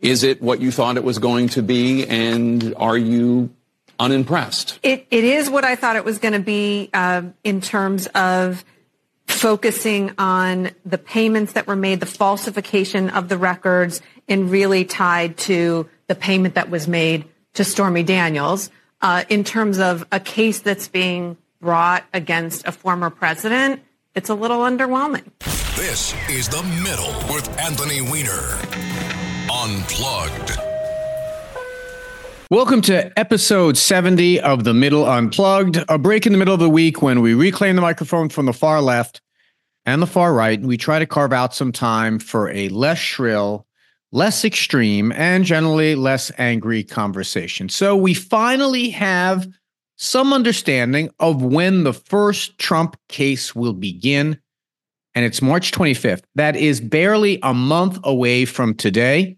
Is it what you thought it was going to be? And are you unimpressed? It, it is what I thought it was going to be uh, in terms of focusing on the payments that were made, the falsification of the records, and really tied to the payment that was made to Stormy Daniels. Uh, in terms of a case that's being brought against a former president, it's a little underwhelming. This is The Middle with Anthony Weiner. Unplugged. Welcome to episode 70 of The Middle Unplugged, a break in the middle of the week when we reclaim the microphone from the far left and the far right. We try to carve out some time for a less shrill, less extreme, and generally less angry conversation. So we finally have some understanding of when the first Trump case will begin. And it's March 25th. That is barely a month away from today.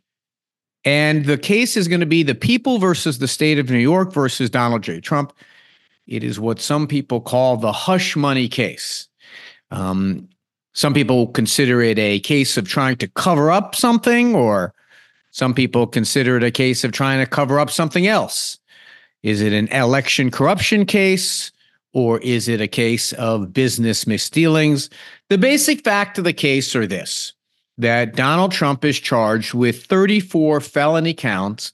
And the case is going to be the people versus the state of New York versus Donald J. Trump. It is what some people call the hush money case. Um, some people consider it a case of trying to cover up something, or some people consider it a case of trying to cover up something else. Is it an election corruption case, or is it a case of business misdealings? The basic fact of the case are this that Donald Trump is charged with 34 felony counts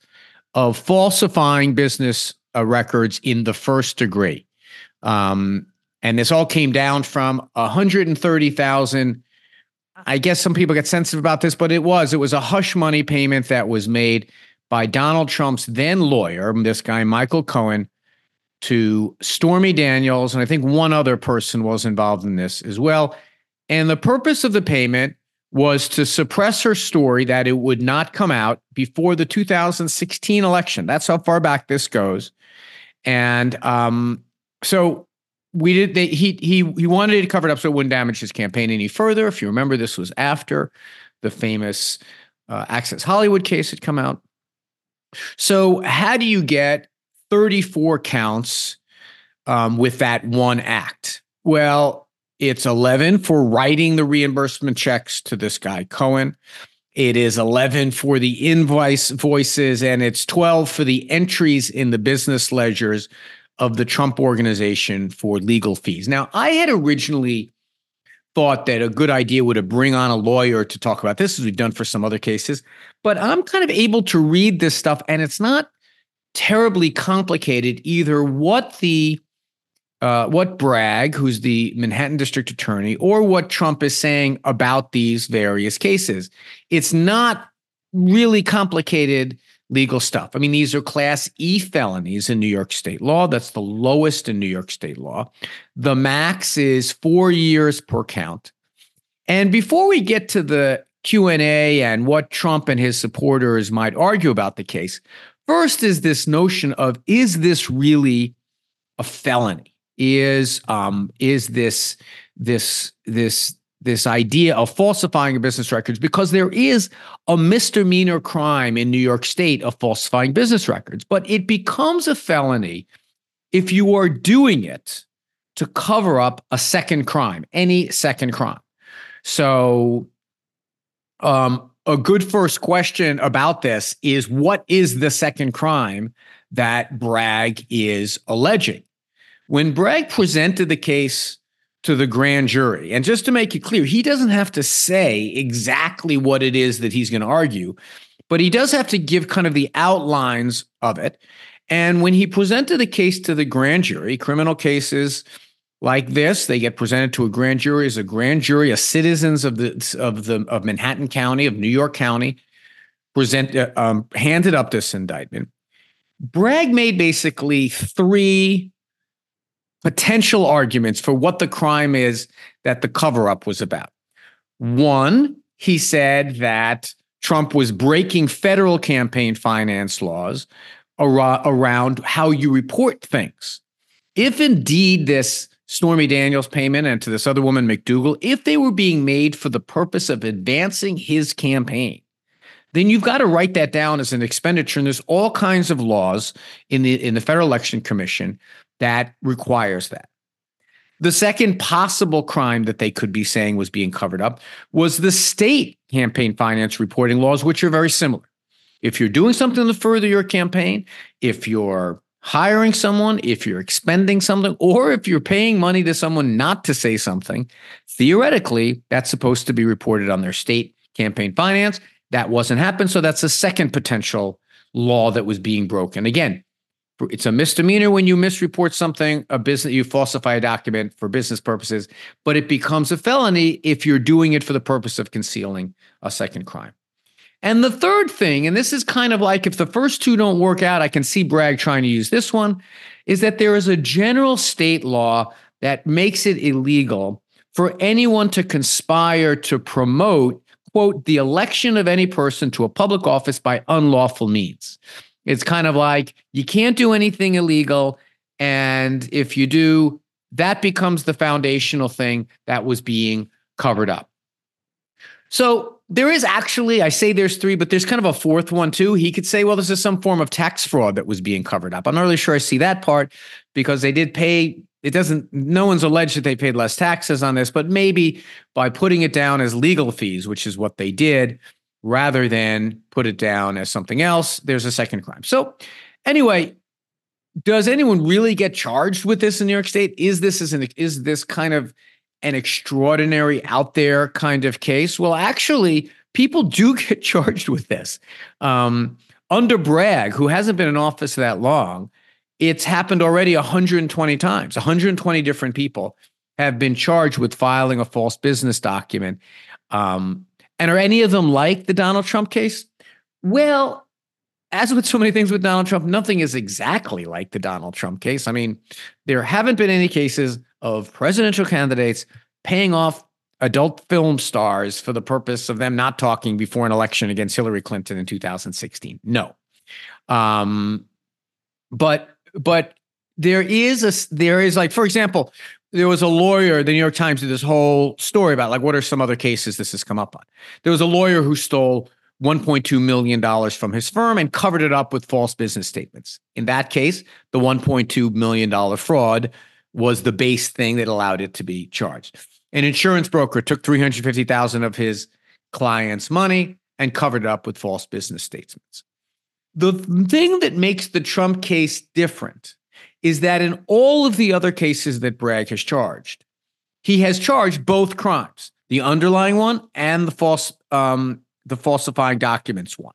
of falsifying business uh, records in the first degree. Um, and this all came down from 130,000. I guess some people get sensitive about this, but it was it was a hush money payment that was made by Donald Trump's then lawyer, this guy Michael Cohen, to Stormy Daniels, and I think one other person was involved in this as well. And the purpose of the payment was to suppress her story that it would not come out before the 2016 election. That's how far back this goes. And um, so we did. They, he he he wanted it covered up so it wouldn't damage his campaign any further. If you remember, this was after the famous uh, Access Hollywood case had come out. So how do you get 34 counts um, with that one act? Well, it's 11 for writing the reimbursement checks to this guy, Cohen. It is 11 for the invoice voices, and it's 12 for the entries in the business ledgers of the Trump organization for legal fees. Now, I had originally thought that a good idea would have bring on a lawyer to talk about this, as we've done for some other cases. But I'm kind of able to read this stuff, and it's not terribly complicated either what the uh, what Bragg, who's the Manhattan district attorney, or what Trump is saying about these various cases. It's not really complicated legal stuff. I mean, these are class E felonies in New York state law. That's the lowest in New York state law. The max is four years per count. And before we get to the Q&A and what Trump and his supporters might argue about the case, first is this notion of is this really a felony? Is um, is this this this this idea of falsifying business records because there is a misdemeanor crime in New York State of falsifying business records, but it becomes a felony if you are doing it to cover up a second crime, any second crime. So, um, a good first question about this is what is the second crime that Bragg is alleging? When Bragg presented the case to the grand jury, and just to make it clear, he doesn't have to say exactly what it is that he's going to argue, but he does have to give kind of the outlines of it. And when he presented the case to the grand jury, criminal cases like this, they get presented to a grand jury as a grand jury of citizens of the of the of Manhattan County of New York County, present uh, um, handed up this indictment. Bragg made basically three potential arguments for what the crime is that the cover up was about. One, he said that Trump was breaking federal campaign finance laws ar- around how you report things. If indeed this Stormy Daniels payment and to this other woman, McDougal, if they were being made for the purpose of advancing his campaign, then you've got to write that down as an expenditure. And there's all kinds of laws in the in the Federal Election Commission that requires that. The second possible crime that they could be saying was being covered up was the state campaign finance reporting laws, which are very similar. If you're doing something to further your campaign, if you're hiring someone, if you're expending something, or if you're paying money to someone not to say something, theoretically, that's supposed to be reported on their state campaign finance. That wasn't happened. So that's the second potential law that was being broken. Again, it's a misdemeanor when you misreport something, a business, you falsify a document for business purposes, but it becomes a felony if you're doing it for the purpose of concealing a second crime. And the third thing, and this is kind of like if the first two don't work out, I can see Bragg trying to use this one, is that there is a general state law that makes it illegal for anyone to conspire to promote, quote, the election of any person to a public office by unlawful means. It's kind of like you can't do anything illegal. And if you do, that becomes the foundational thing that was being covered up. So there is actually, I say there's three, but there's kind of a fourth one too. He could say, well, this is some form of tax fraud that was being covered up. I'm not really sure I see that part because they did pay. It doesn't, no one's alleged that they paid less taxes on this, but maybe by putting it down as legal fees, which is what they did, rather than put it down as something else, there's a second crime. So, anyway, does anyone really get charged with this in New York State? Is this is an is this kind of an extraordinary out there kind of case? Well, actually, people do get charged with this. Um, under Bragg, who hasn't been in office that long, it's happened already 120 times. 120 different people have been charged with filing a false business document. Um, and are any of them like the Donald Trump case? Well, as with so many things with Donald Trump, nothing is exactly like the Donald Trump case. I mean, there haven't been any cases of presidential candidates paying off adult film stars for the purpose of them not talking before an election against Hillary Clinton in 2016. No. Um, but but there is a there is like for example there was a lawyer, the New York Times did this whole story about like what are some other cases this has come up on. There was a lawyer who stole $1.2 million from his firm and covered it up with false business statements. In that case, the $1.2 million fraud was the base thing that allowed it to be charged. An insurance broker took 350,000 of his clients' money and covered it up with false business statements. The thing that makes the Trump case different is that in all of the other cases that Bragg has charged, he has charged both crimes, the underlying one and the false um, the falsifying documents one.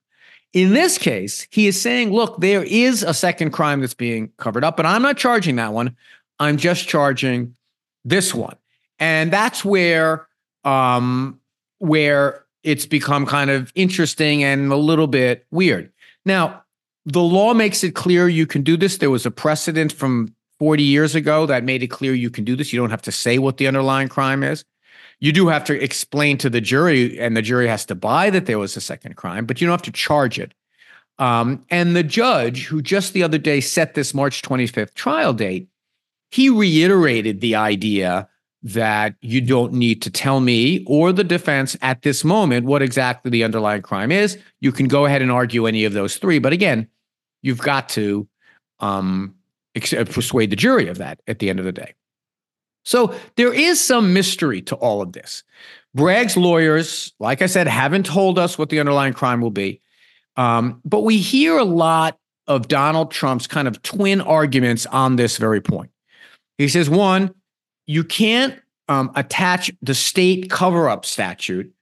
In this case, he is saying, look, there is a second crime that's being covered up, but I'm not charging that one. I'm just charging this one. And that's where um, where it's become kind of interesting and a little bit weird. Now, the law makes it clear you can do this. There was a precedent from 40 years ago that made it clear you can do this. You don't have to say what the underlying crime is. You do have to explain to the jury, and the jury has to buy that there was a second crime, but you don't have to charge it. Um, and the judge, who just the other day set this March 25th trial date, he reiterated the idea that you don't need to tell me or the defense at this moment what exactly the underlying crime is. You can go ahead and argue any of those three. But again, you've got to um, ex- uh, persuade the jury of that at the end of the day. So there is some mystery to all of this. Bragg's lawyers, like I said, haven't told us what the underlying crime will be. Um, but we hear a lot of Donald Trump's kind of twin arguments on this very point. He says, one, you can't um, attach the state cover up statute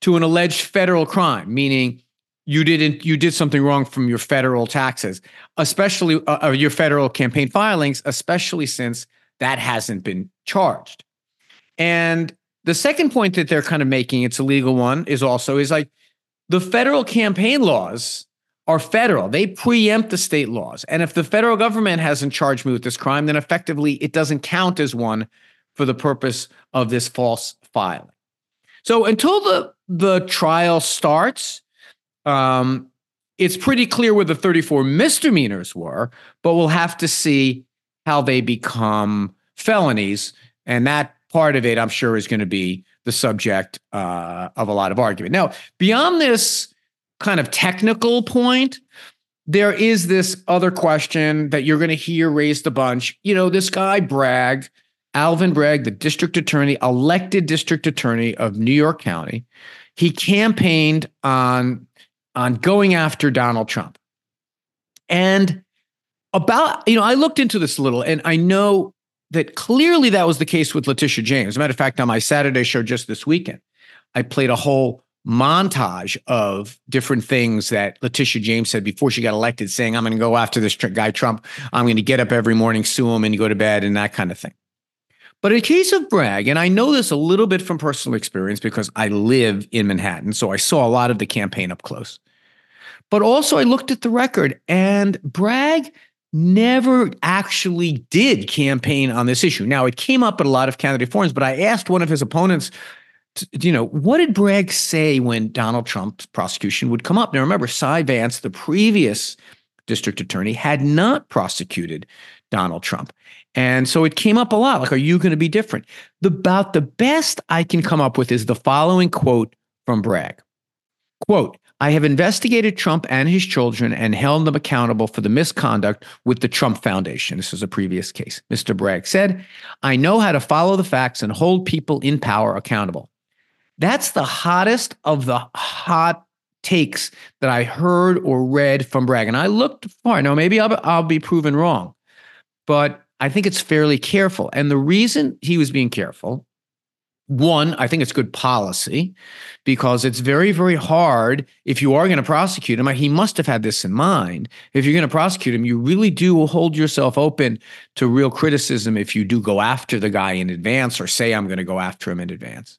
to an alleged federal crime, meaning you didn't you did something wrong from your federal taxes, especially uh, your federal campaign filings, especially since that hasn't been charged. And the second point that they're kind of making, it's a legal one, is also is like the federal campaign laws are federal. They preempt the state laws. And if the federal government hasn't charged me with this crime, then effectively it doesn't count as one for the purpose of this false filing. So until the the trial starts, Um, it's pretty clear where the 34 misdemeanors were, but we'll have to see how they become felonies. And that part of it, I'm sure, is going to be the subject uh, of a lot of argument. Now, beyond this kind of technical point, there is this other question that you're going to hear raised a bunch. You know, this guy Bragg, Alvin Bragg, the district attorney, elected district attorney of New York County, he campaigned on on going after Donald Trump. And about, you know, I looked into this a little and I know that clearly that was the case with Letitia James. As a matter of fact, on my Saturday show just this weekend, I played a whole montage of different things that Letitia James said before she got elected, saying, I'm going to go after this guy Trump. I'm going to get up every morning, sue him, and go to bed, and that kind of thing. But in case of Bragg, and I know this a little bit from personal experience because I live in Manhattan, so I saw a lot of the campaign up close. But also, I looked at the record, and Bragg never actually did campaign on this issue. Now, it came up at a lot of candidate forums, but I asked one of his opponents, you know, what did Bragg say when Donald Trump's prosecution would come up? Now, remember, Cy Vance, the previous district attorney, had not prosecuted Donald Trump. And so it came up a lot like, are you going to be different? The, about the best I can come up with is the following quote from Bragg. Quote, I have investigated Trump and his children and held them accountable for the misconduct with the Trump Foundation. This is a previous case. Mr. Bragg said, I know how to follow the facts and hold people in power accountable. That's the hottest of the hot takes that I heard or read from Bragg. And I looked far. Now, maybe I'll, I'll be proven wrong, but I think it's fairly careful. And the reason he was being careful one, I think it's good policy because it's very, very hard if you are going to prosecute him. He must have had this in mind. If you're going to prosecute him, you really do hold yourself open to real criticism if you do go after the guy in advance or say, I'm going to go after him in advance.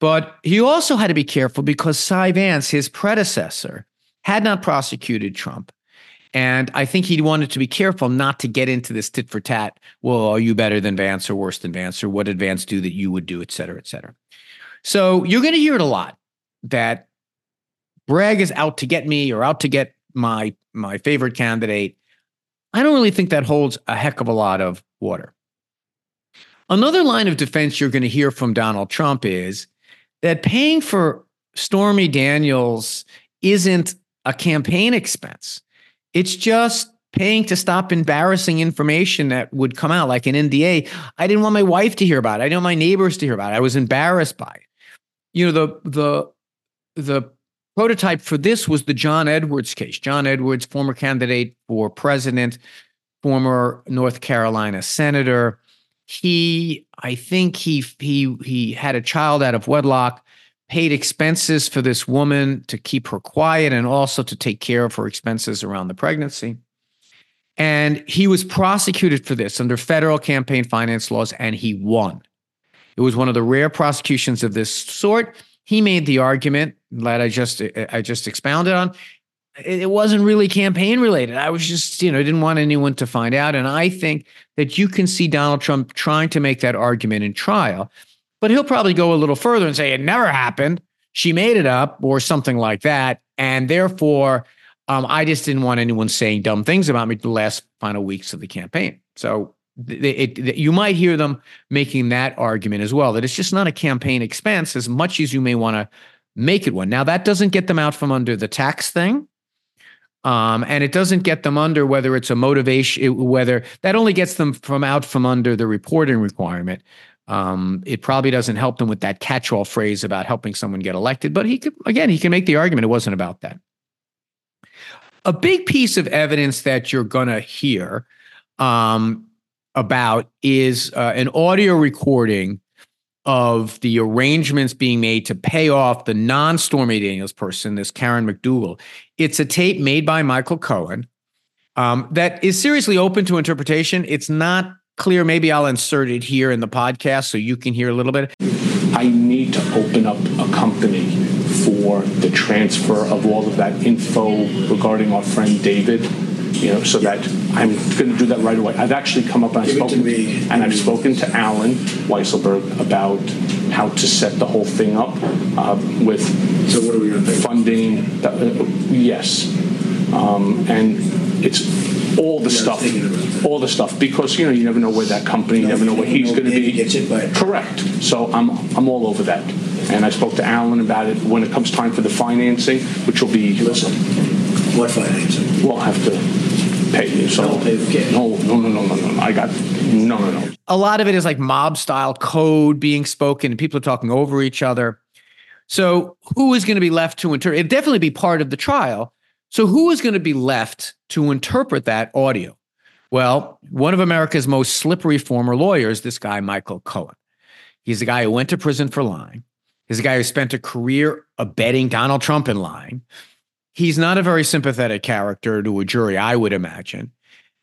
But he also had to be careful because Cy Vance, his predecessor, had not prosecuted Trump. And I think he wanted to be careful not to get into this tit for tat. Well, are you better than Vance or worse than Vance? Or what did Vance do that you would do, et cetera, et cetera. So you're going to hear it a lot that Bragg is out to get me or out to get my my favorite candidate. I don't really think that holds a heck of a lot of water. Another line of defense you're going to hear from Donald Trump is that paying for Stormy Daniels isn't a campaign expense. It's just paying to stop embarrassing information that would come out, like an NDA. I didn't want my wife to hear about it. I didn't want my neighbors to hear about it. I was embarrassed by it. You know, the the the prototype for this was the John Edwards case. John Edwards, former candidate for president, former North Carolina senator. He, I think he he he had a child out of wedlock paid expenses for this woman to keep her quiet and also to take care of her expenses around the pregnancy. And he was prosecuted for this under federal campaign finance laws, and he won. It was one of the rare prosecutions of this sort. He made the argument that I just I just expounded on. It wasn't really campaign related. I was just, you know, didn't want anyone to find out. And I think that you can see Donald Trump trying to make that argument in trial. But he'll probably go a little further and say it never happened. She made it up or something like that. And therefore, um, I just didn't want anyone saying dumb things about me the last final weeks of the campaign. So it, it, you might hear them making that argument as well that it's just not a campaign expense as much as you may want to make it one. Now, that doesn't get them out from under the tax thing. Um, and it doesn't get them under whether it's a motivation, whether that only gets them from out from under the reporting requirement. Um, it probably doesn't help them with that catch-all phrase about helping someone get elected, but he could again he can make the argument it wasn't about that. A big piece of evidence that you're going to hear um, about is uh, an audio recording of the arrangements being made to pay off the non-Stormy Daniels person, this Karen McDougal. It's a tape made by Michael Cohen um, that is seriously open to interpretation. It's not clear. Maybe I'll insert it here in the podcast so you can hear a little bit. I need to open up a company for the transfer of all of that info regarding our friend David. You know, so that I'm going to do that right away. I've actually come up and I've spoken, and I've spoken to Allen Weisselberg about how to set the whole thing up uh, with So what are we going to funding, that- uh, yes. Um, And it's all the Yeah, stuff, thinking about that. all the stuff, because, you know, you never know where that company, you never know where he's going to be. by. Correct. So I'm, I'm all over that. And I spoke to Allen about it when it comes time for the financing, which will be, Listen, what financing? we'll have to pay you, so. I'll pay the cash. No, no, no, no, no, no, I got, no, no, no. a lot of it is like mob style code being spoken and people are talking over each other. So who is going to be left to interpret? It'd definitely be part of the trial. So who is going to be left to interpret that audio? Well, one of America's most slippery former lawyers, this guy, Michael Cohen. He's the guy who went to prison for lying. He's the guy who spent a career abetting Donald Trump in lying. He's not a very sympathetic character to a jury, I would imagine.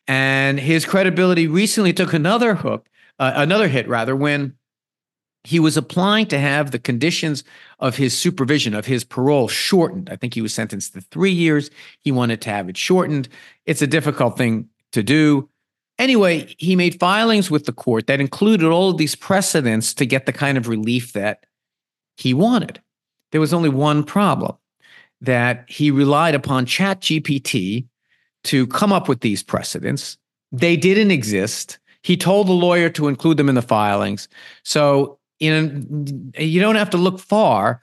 And his credibility recently took another hook, uh, another hit rather, when he was applying to have the conditions of his supervision of his parole shortened. I think he was sentenced to three years. He wanted to have it shortened. It's a difficult thing to do. Anyway, he made filings with the court that included all of these precedents to get the kind of relief that he wanted. There was only one problem that he relied upon ChatGPT to come up with these precedents. They didn't exist. He told the lawyer to include them in the filings. So in, you don't have to look far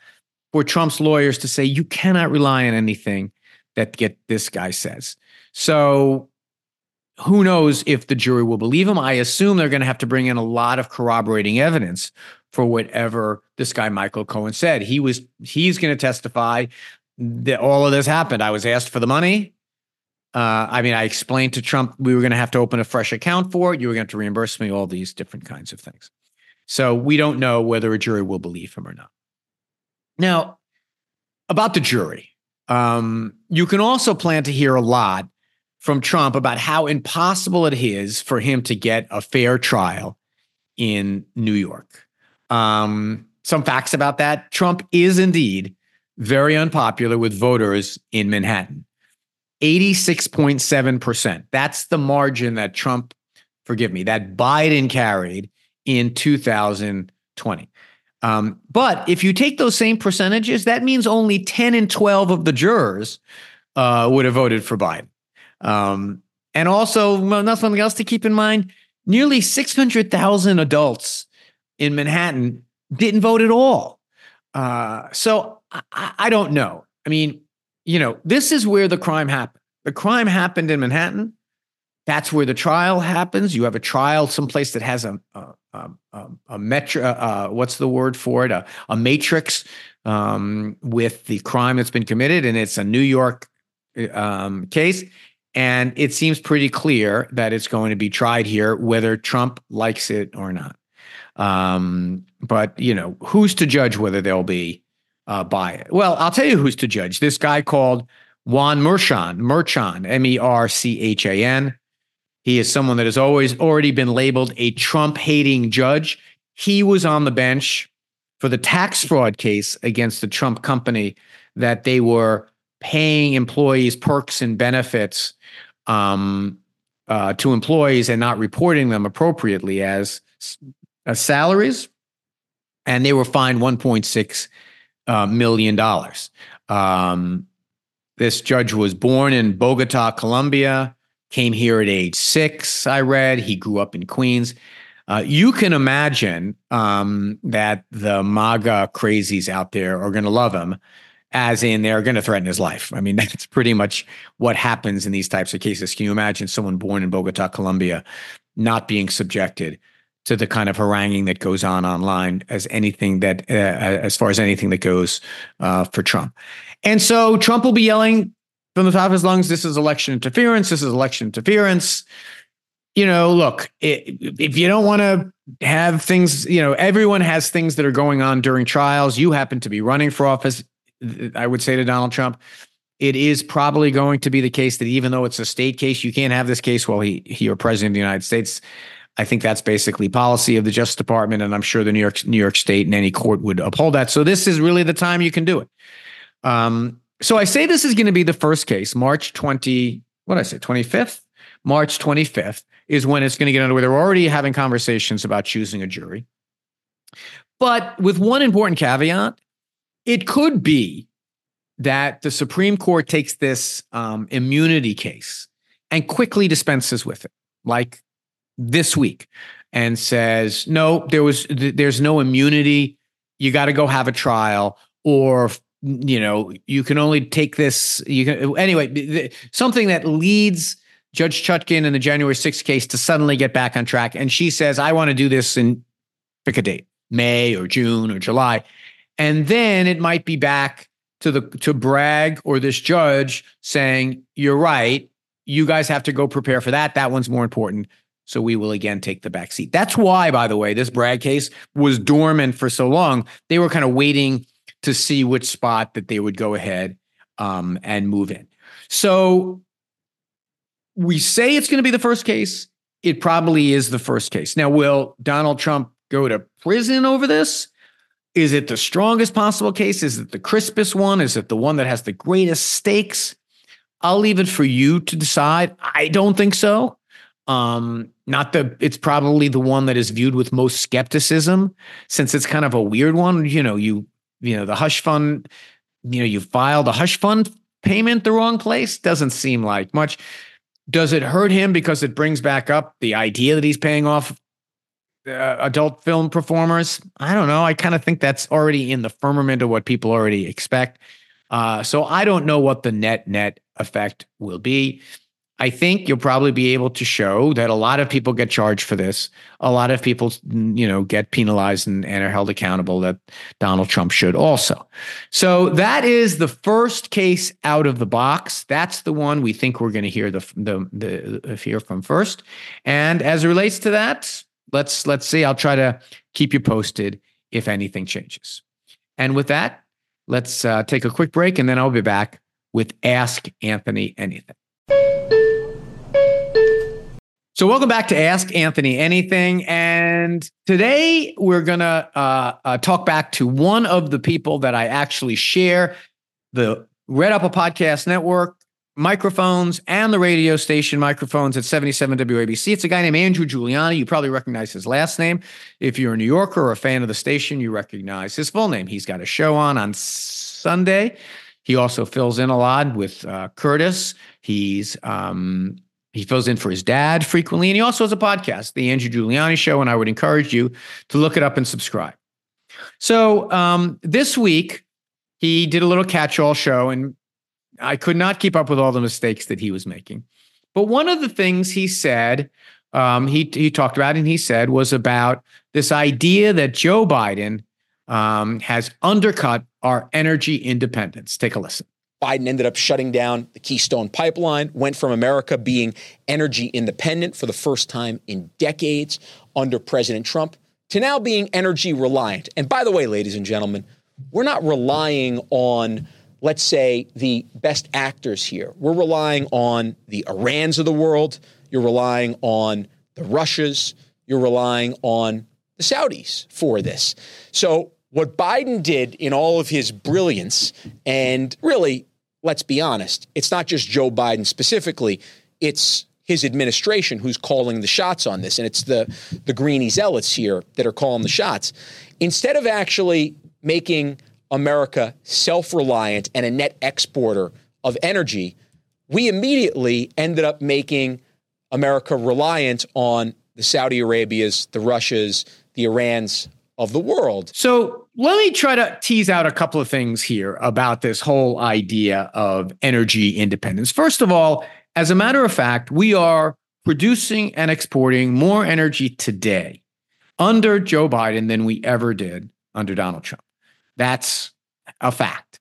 for Trump's lawyers to say you cannot rely on anything that get this guy says. So who knows if the jury will believe him? I assume they're going to have to bring in a lot of corroborating evidence for whatever this guy Michael Cohen said. He was he's going to testify that all of this happened. I was asked for the money. Uh, I mean, I explained to Trump we were going to have to open a fresh account for it. You were going to reimburse me all these different kinds of things. So we don't know whether a jury will believe him or not. Now, about the jury, um, you can also plan to hear a lot from Trump about how impossible it is for him to get a fair trial in New York. Um, some facts about that Trump is indeed very unpopular with voters in Manhattan. 86.7%. That's the margin that Trump, forgive me, that Biden carried in 2020. Um, but if you take those same percentages, that means only 10 and 12 of the jurors uh, would have voted for Biden. Um, and also, well, not something else to keep in mind nearly 600,000 adults in Manhattan didn't vote at all. Uh, so I, I don't know. I mean, you know, this is where the crime happened. The crime happened in Manhattan. That's where the trial happens. You have a trial someplace that has a a, a, a metro. Uh, what's the word for it? A, a matrix um, with the crime that's been committed, and it's a New York um, case. And it seems pretty clear that it's going to be tried here, whether Trump likes it or not. Um, but you know, who's to judge whether they'll be uh, by it? Well, I'll tell you who's to judge. This guy called Juan Merchan, Merchan, M E R C H A N. He is someone that has always already been labeled a Trump hating judge. He was on the bench for the tax fraud case against the Trump company that they were paying employees perks and benefits um, uh, to employees and not reporting them appropriately as, as salaries. And they were fined $1.6 uh, million dollars. Um, this judge was born in Bogota, Colombia, came here at age six, I read. He grew up in Queens. Uh, you can imagine um, that the MAGA crazies out there are going to love him, as in they're going to threaten his life. I mean, that's pretty much what happens in these types of cases. Can you imagine someone born in Bogota, Colombia, not being subjected to the kind of haranguing that goes on online as anything that, uh, as far as anything that goes uh, for Trump? And so Trump will be yelling from the top of his lungs, this is election interference. This is election interference. You know, look, it, if you don't want to have things, you know, everyone has things that are going on during trials. You happen to be running for office. I would say to Donald Trump, it is probably going to be the case that even though it's a state case, you can't have this case while he he or president of the United States. I think that's basically policy of the Justice Department, and I'm sure the New York New York State and any court would uphold that. So this is really the time you can do it. Um, so I say this is going to be the first case, March 20, what did I say, 25th? March 25th is when it's going to get underway. They're already having conversations about choosing a jury. But with one important caveat, it could be that the Supreme Court takes this um, immunity case and quickly dispenses with it, like this week, and says, "No, there was there's no immunity. You got to go have a trial, or you know, you can only take this. You can anyway. Something that leads." Judge Chutkan in the January 6th case to suddenly get back on track. And she says, I want to do this in pick a date, May or June or July. And then it might be back to the to Bragg or this judge saying, You're right. You guys have to go prepare for that. That one's more important. So we will again take the back seat. That's why, by the way, this Bragg case was dormant for so long. They were kind of waiting to see which spot that they would go ahead um, and move in. So we say it's going to be the first case. It probably is the first case. Now, will Donald Trump go to prison over this? Is it the strongest possible case? Is it the crispest one? Is it the one that has the greatest stakes? I'll leave it for you to decide. I don't think so. Um, not the it's probably the one that is viewed with most skepticism since it's kind of a weird one. You know, you you know, the hush fund, you know, you filed a hush fund payment the wrong place. Doesn't seem like much. Does it hurt him because it brings back up the idea that he's paying off uh, adult film performers? I don't know. I kind of think that's already in the firmament of what people already expect. Uh, so I don't know what the net net effect will be. I think you'll probably be able to show that a lot of people get charged for this. A lot of people, you know, get penalized and, and, are held accountable that Donald Trump should also. So that is the first case out of the box. That's the one we think we're going to hear the, the, the, the hear from first. And as it relates to that, let's let's see. I'll try to keep you posted if anything changes. And with that, let's uh, take a quick break and then I'll be back with Ask Anthony Anything. So, welcome back to Ask Anthony Anything. And today we're going to uh, uh, talk back to one of the people that I actually share the Red Apple Podcast Network microphones and the radio station microphones at 77 WABC. It's a guy named Andrew Giuliani. You probably recognize his last name. If you're a New Yorker or a fan of the station, you recognize his full name. He's got a show on on Sunday. He also fills in a lot with uh, Curtis. He's um, he fills in for his dad frequently, and he also has a podcast, The Andrew Giuliani Show, and I would encourage you to look it up and subscribe. So um, this week, he did a little catch-all show, and I could not keep up with all the mistakes that he was making. But one of the things he said, um, he he talked about, and he said was about this idea that Joe Biden um, has undercut our energy independence. Take a listen. Biden ended up shutting down the Keystone Pipeline, went from America being energy independent for the first time in decades under President Trump to now being energy reliant. And by the way, ladies and gentlemen, we're not relying on, let's say, the best actors here. We're relying on the Irans of the world. You're relying on the Russias. You're relying on the Saudis for this. So, what Biden did in all of his brilliance and really let's be honest, it's not just Joe Biden specifically, it's his administration who's calling the shots on this. And it's the, the greeny zealots here that are calling the shots. Instead of actually making America self reliant and a net exporter of energy, we immediately ended up making America reliant on the Saudi Arabias, the Russias, the Irans of the world. So let me try to tease out a couple of things here about this whole idea of energy independence. First of all, as a matter of fact, we are producing and exporting more energy today under Joe Biden than we ever did under Donald Trump. That's a fact.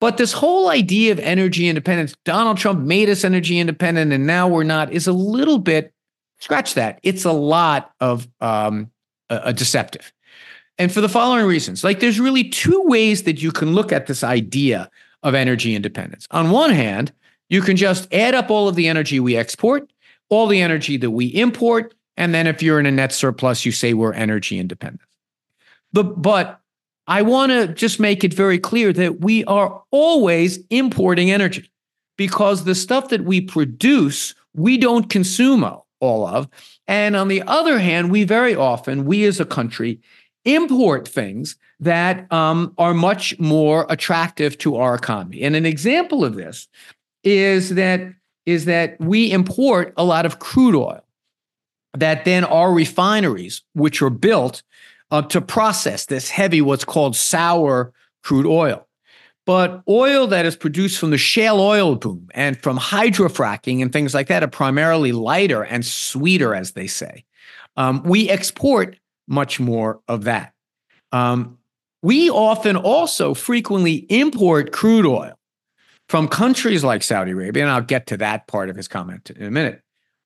But this whole idea of energy independence, Donald Trump made us energy independent and now we're not, is a little bit, scratch that. It's a lot of um, deceptive. And for the following reasons, like there's really two ways that you can look at this idea of energy independence. On one hand, you can just add up all of the energy we export, all the energy that we import, and then if you're in a net surplus, you say we're energy independent. But, I want to just make it very clear that we are always importing energy because the stuff that we produce, we don't consume all of. And on the other hand, we very often, we as a country, import things that um, are much more attractive to our economy. And an example of this is that is that we import a lot of crude oil that then our refineries, which are built uh, to process this heavy, what's called sour crude oil. But oil that is produced from the shale oil boom and from hydrofracking and things like that are primarily lighter and sweeter, as they say. Um, we export much more of that. Um, we often also frequently import crude oil from countries like Saudi Arabia, and I'll get to that part of his comment in a minute.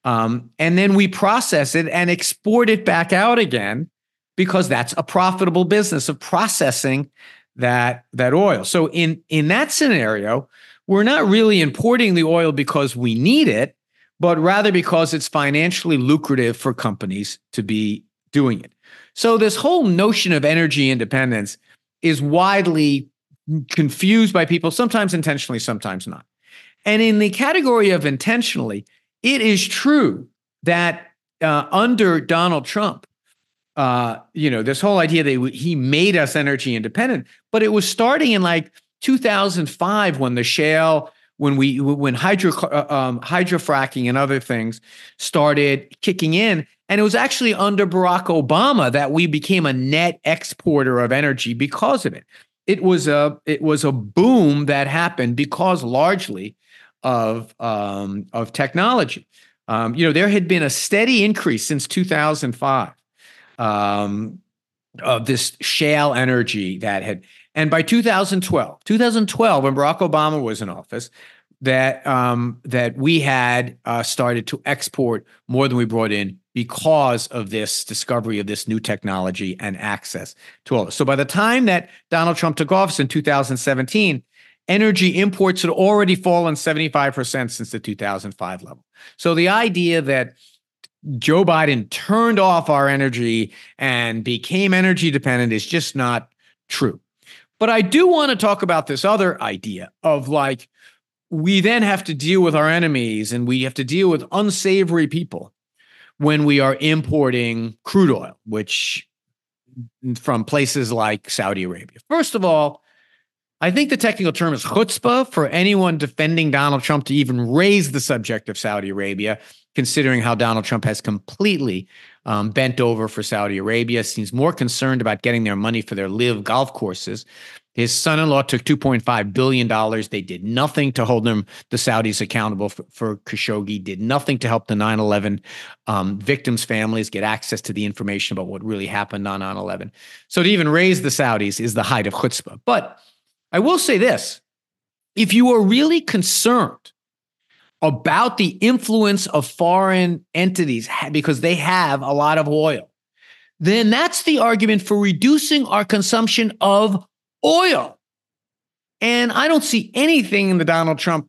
Um, and then we process it and export it back out again because that's a profitable business of processing that that oil. So in in that scenario, we're not really importing the oil because we need it, but rather because it's financially lucrative for companies to be doing it. So this whole notion of energy independence is widely confused by people, sometimes intentionally, sometimes not. And in the category of intentionally, it is true that uh, under Donald Trump, uh, you know, this whole idea that he made us energy independent, but it was starting in like 2005 when the shale, when we when hydro uh, um, hydrofracking and other things started kicking in, and it was actually under Barack Obama that we became a net exporter of energy because of it. It was a it was a boom that happened because largely of um, of technology. Um, you know, there had been a steady increase since 2005 um, of this shale energy that had, and by 2012, 2012, when Barack Obama was in office, that um, that we had uh, started to export more than we brought in because of this discovery of this new technology and access to all this. So by the time that Donald Trump took office in 2017, energy imports had already fallen 75% since the 2005 level. So the idea that Joe Biden turned off our energy and became energy dependent is just not true. But I do want to talk about this other idea of like, we then have to deal with our enemies and we have to deal with unsavory people when we are importing crude oil, which from places like Saudi Arabia. First of all, I think the technical term is chutzpah for anyone defending Donald Trump to even raise the subject of Saudi Arabia, considering how Donald Trump has completely um, bent over for Saudi Arabia, seems more concerned about getting their money for their LIV golf courses. His son in law took $2.5 billion. They did nothing to hold them, the Saudis, accountable for, for Khashoggi, did nothing to help the 9 11 um, victims' families get access to the information about what really happened on 9 11. So to even raise the Saudis is the height of chutzpah. But I will say this if you are really concerned about the influence of foreign entities because they have a lot of oil, then that's the argument for reducing our consumption of oil. And I don't see anything in the Donald Trump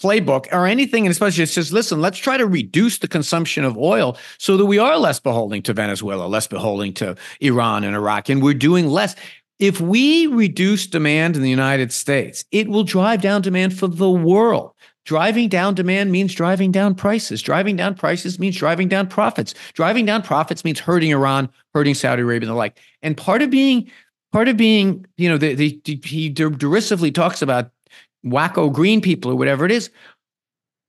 playbook or anything, and especially it says, listen, let's try to reduce the consumption of oil so that we are less beholden to Venezuela, less beholden to Iran and Iraq, and we're doing less. If we reduce demand in the United States, it will drive down demand for the world. Driving down demand means driving down prices. Driving down prices means driving down profits. Driving down profits means hurting Iran, hurting Saudi Arabia, and the like. And part of being, part of being, you know, the, the, he derisively talks about wacko green people or whatever it is.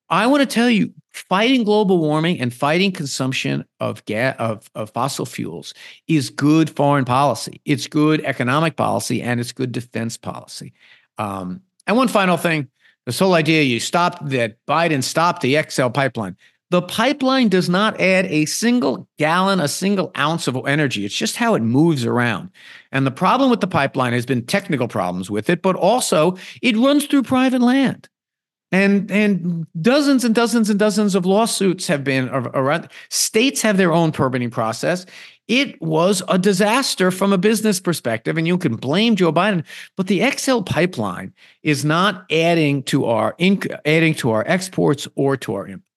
I want to tell you, fighting global warming and fighting consumption of gas of, of fossil fuels is good foreign policy. It's good economic policy and it's good defense policy. Um, and one final thing: this whole idea you stopped that Biden stopped the XL pipeline. The pipeline does not add a single gallon, a single ounce of energy. It's just how it moves around. And the problem with the pipeline has been technical problems with it, but also it runs through private land and and dozens and dozens and dozens of lawsuits have been around states have their own permitting process it was a disaster from a business perspective and you can blame joe biden but the xl pipeline is not adding to our inc- adding to our exports or to our imports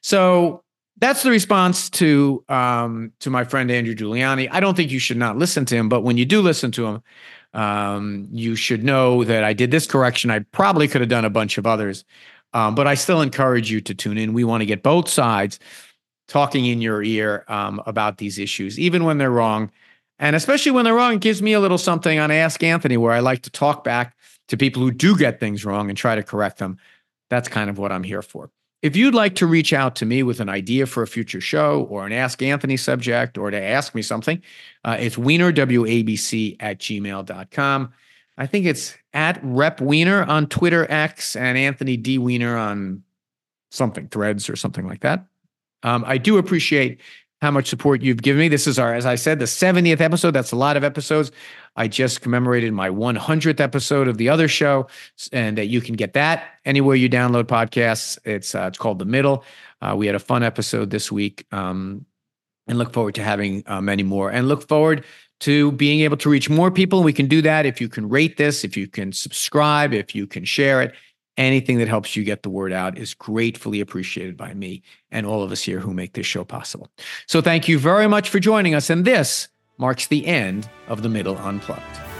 so that's the response to um, to my friend andrew giuliani i don't think you should not listen to him but when you do listen to him um, you should know that I did this correction. I probably could have done a bunch of others, um, but I still encourage you to tune in. We want to get both sides talking in your ear um, about these issues, even when they're wrong. And especially when they're wrong, it gives me a little something on Ask Anthony where I like to talk back to people who do get things wrong and try to correct them. That's kind of what I'm here for. If you'd like to reach out to me with an idea for a future show or an Ask Anthony subject or to ask me something, uh, it's weinerwabc at gmail.com. I think it's at Rep Weiner on Twitter X and Anthony D. Weiner on something, threads or something like that. Um, I do appreciate how much support you've given me. This is our, as I said, the 70th episode. That's a lot of episodes. I just commemorated my 100th episode of the other show, and that you can get that anywhere you download podcasts. It's uh, it's called The Middle. Uh, we had a fun episode this week, um, and look forward to having uh, many more. And look forward to being able to reach more people. We can do that if you can rate this, if you can subscribe, if you can share it. Anything that helps you get the word out is gratefully appreciated by me and all of us here who make this show possible. So thank you very much for joining us. And this marks the end of the Middle Unplugged.